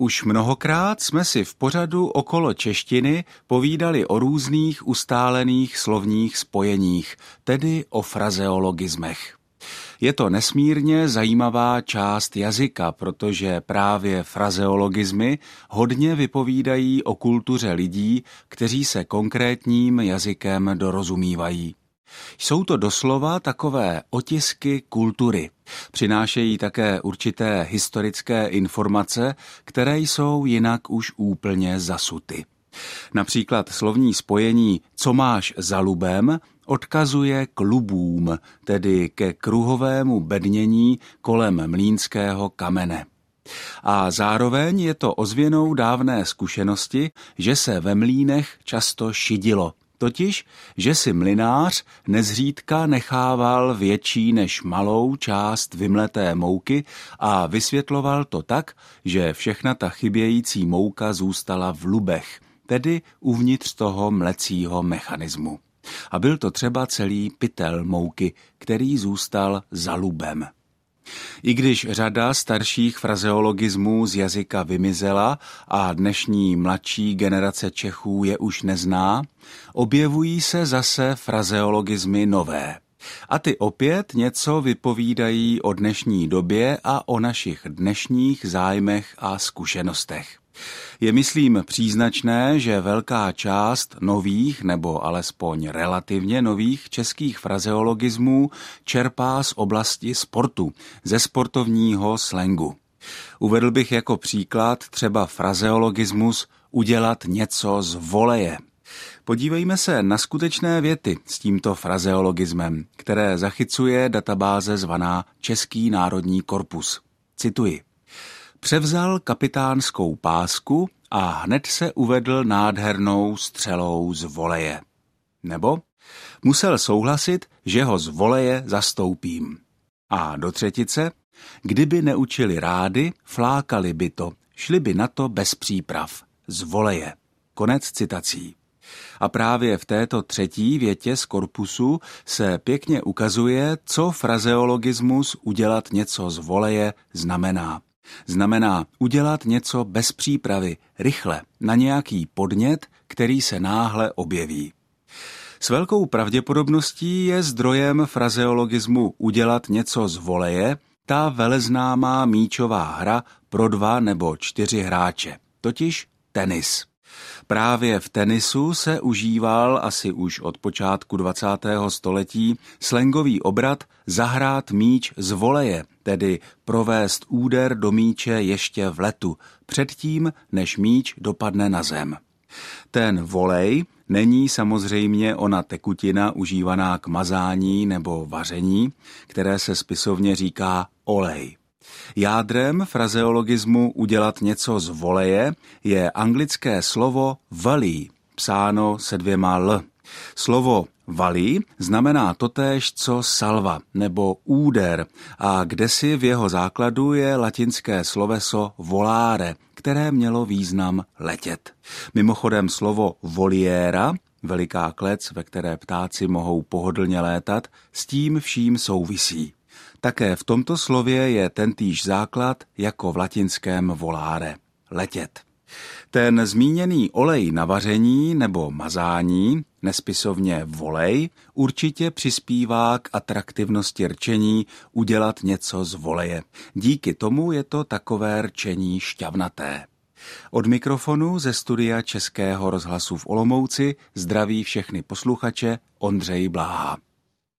Už mnohokrát jsme si v pořadu okolo češtiny povídali o různých ustálených slovních spojeních, tedy o frazeologismech. Je to nesmírně zajímavá část jazyka, protože právě frazeologismy hodně vypovídají o kultuře lidí, kteří se konkrétním jazykem dorozumívají. Jsou to doslova takové otisky kultury. Přinášejí také určité historické informace, které jsou jinak už úplně zasuty. Například slovní spojení co máš za lubem odkazuje k lubům, tedy ke kruhovému bednění kolem mlínského kamene. A zároveň je to ozvěnou dávné zkušenosti, že se ve mlínech často šidilo. Totiž, že si mlinář nezřídka nechával větší než malou část vymleté mouky a vysvětloval to tak, že všechna ta chybějící mouka zůstala v lubech, tedy uvnitř toho mlecího mechanismu. A byl to třeba celý pytel mouky, který zůstal za lubem. I když řada starších frazeologismů z jazyka vymizela a dnešní mladší generace Čechů je už nezná, objevují se zase frazeologismy nové. A ty opět něco vypovídají o dnešní době a o našich dnešních zájmech a zkušenostech. Je myslím příznačné, že velká část nových nebo alespoň relativně nových českých frazeologismů čerpá z oblasti sportu, ze sportovního slengu. Uvedl bych jako příklad třeba frazeologismus udělat něco z voleje. Podívejme se na skutečné věty s tímto frazeologismem, které zachycuje databáze zvaná Český národní korpus. Cituji. Převzal kapitánskou pásku a hned se uvedl nádhernou střelou z voleje. Nebo musel souhlasit, že ho z voleje zastoupím. A do třetice, kdyby neučili rády, flákali by to, šli by na to bez příprav. Z voleje. Konec citací. A právě v této třetí větě z korpusu se pěkně ukazuje, co frazeologismus udělat něco z voleje znamená. Znamená udělat něco bez přípravy, rychle, na nějaký podnět, který se náhle objeví. S velkou pravděpodobností je zdrojem frazeologismu udělat něco z voleje ta veleznámá míčová hra pro dva nebo čtyři hráče, totiž tenis. Právě v tenisu se užíval asi už od počátku 20. století slengový obrat zahrát míč z voleje, tedy provést úder do míče ještě v letu, předtím, než míč dopadne na zem. Ten volej není samozřejmě ona tekutina užívaná k mazání nebo vaření, které se spisovně říká olej. Jádrem frazeologismu udělat něco z voleje je anglické slovo valí, psáno se dvěma l. Slovo valí znamená totéž co salva nebo úder a kdesi v jeho základu je latinské sloveso volare, které mělo význam letět. Mimochodem slovo voliéra veliká klec, ve které ptáci mohou pohodlně létat, s tím vším souvisí. Také v tomto slově je tentýž základ jako v latinském voláre – letět. Ten zmíněný olej na vaření nebo mazání, nespisovně volej, určitě přispívá k atraktivnosti rčení udělat něco z voleje. Díky tomu je to takové rčení šťavnaté. Od mikrofonu ze studia Českého rozhlasu v Olomouci zdraví všechny posluchače Ondřej Bláha.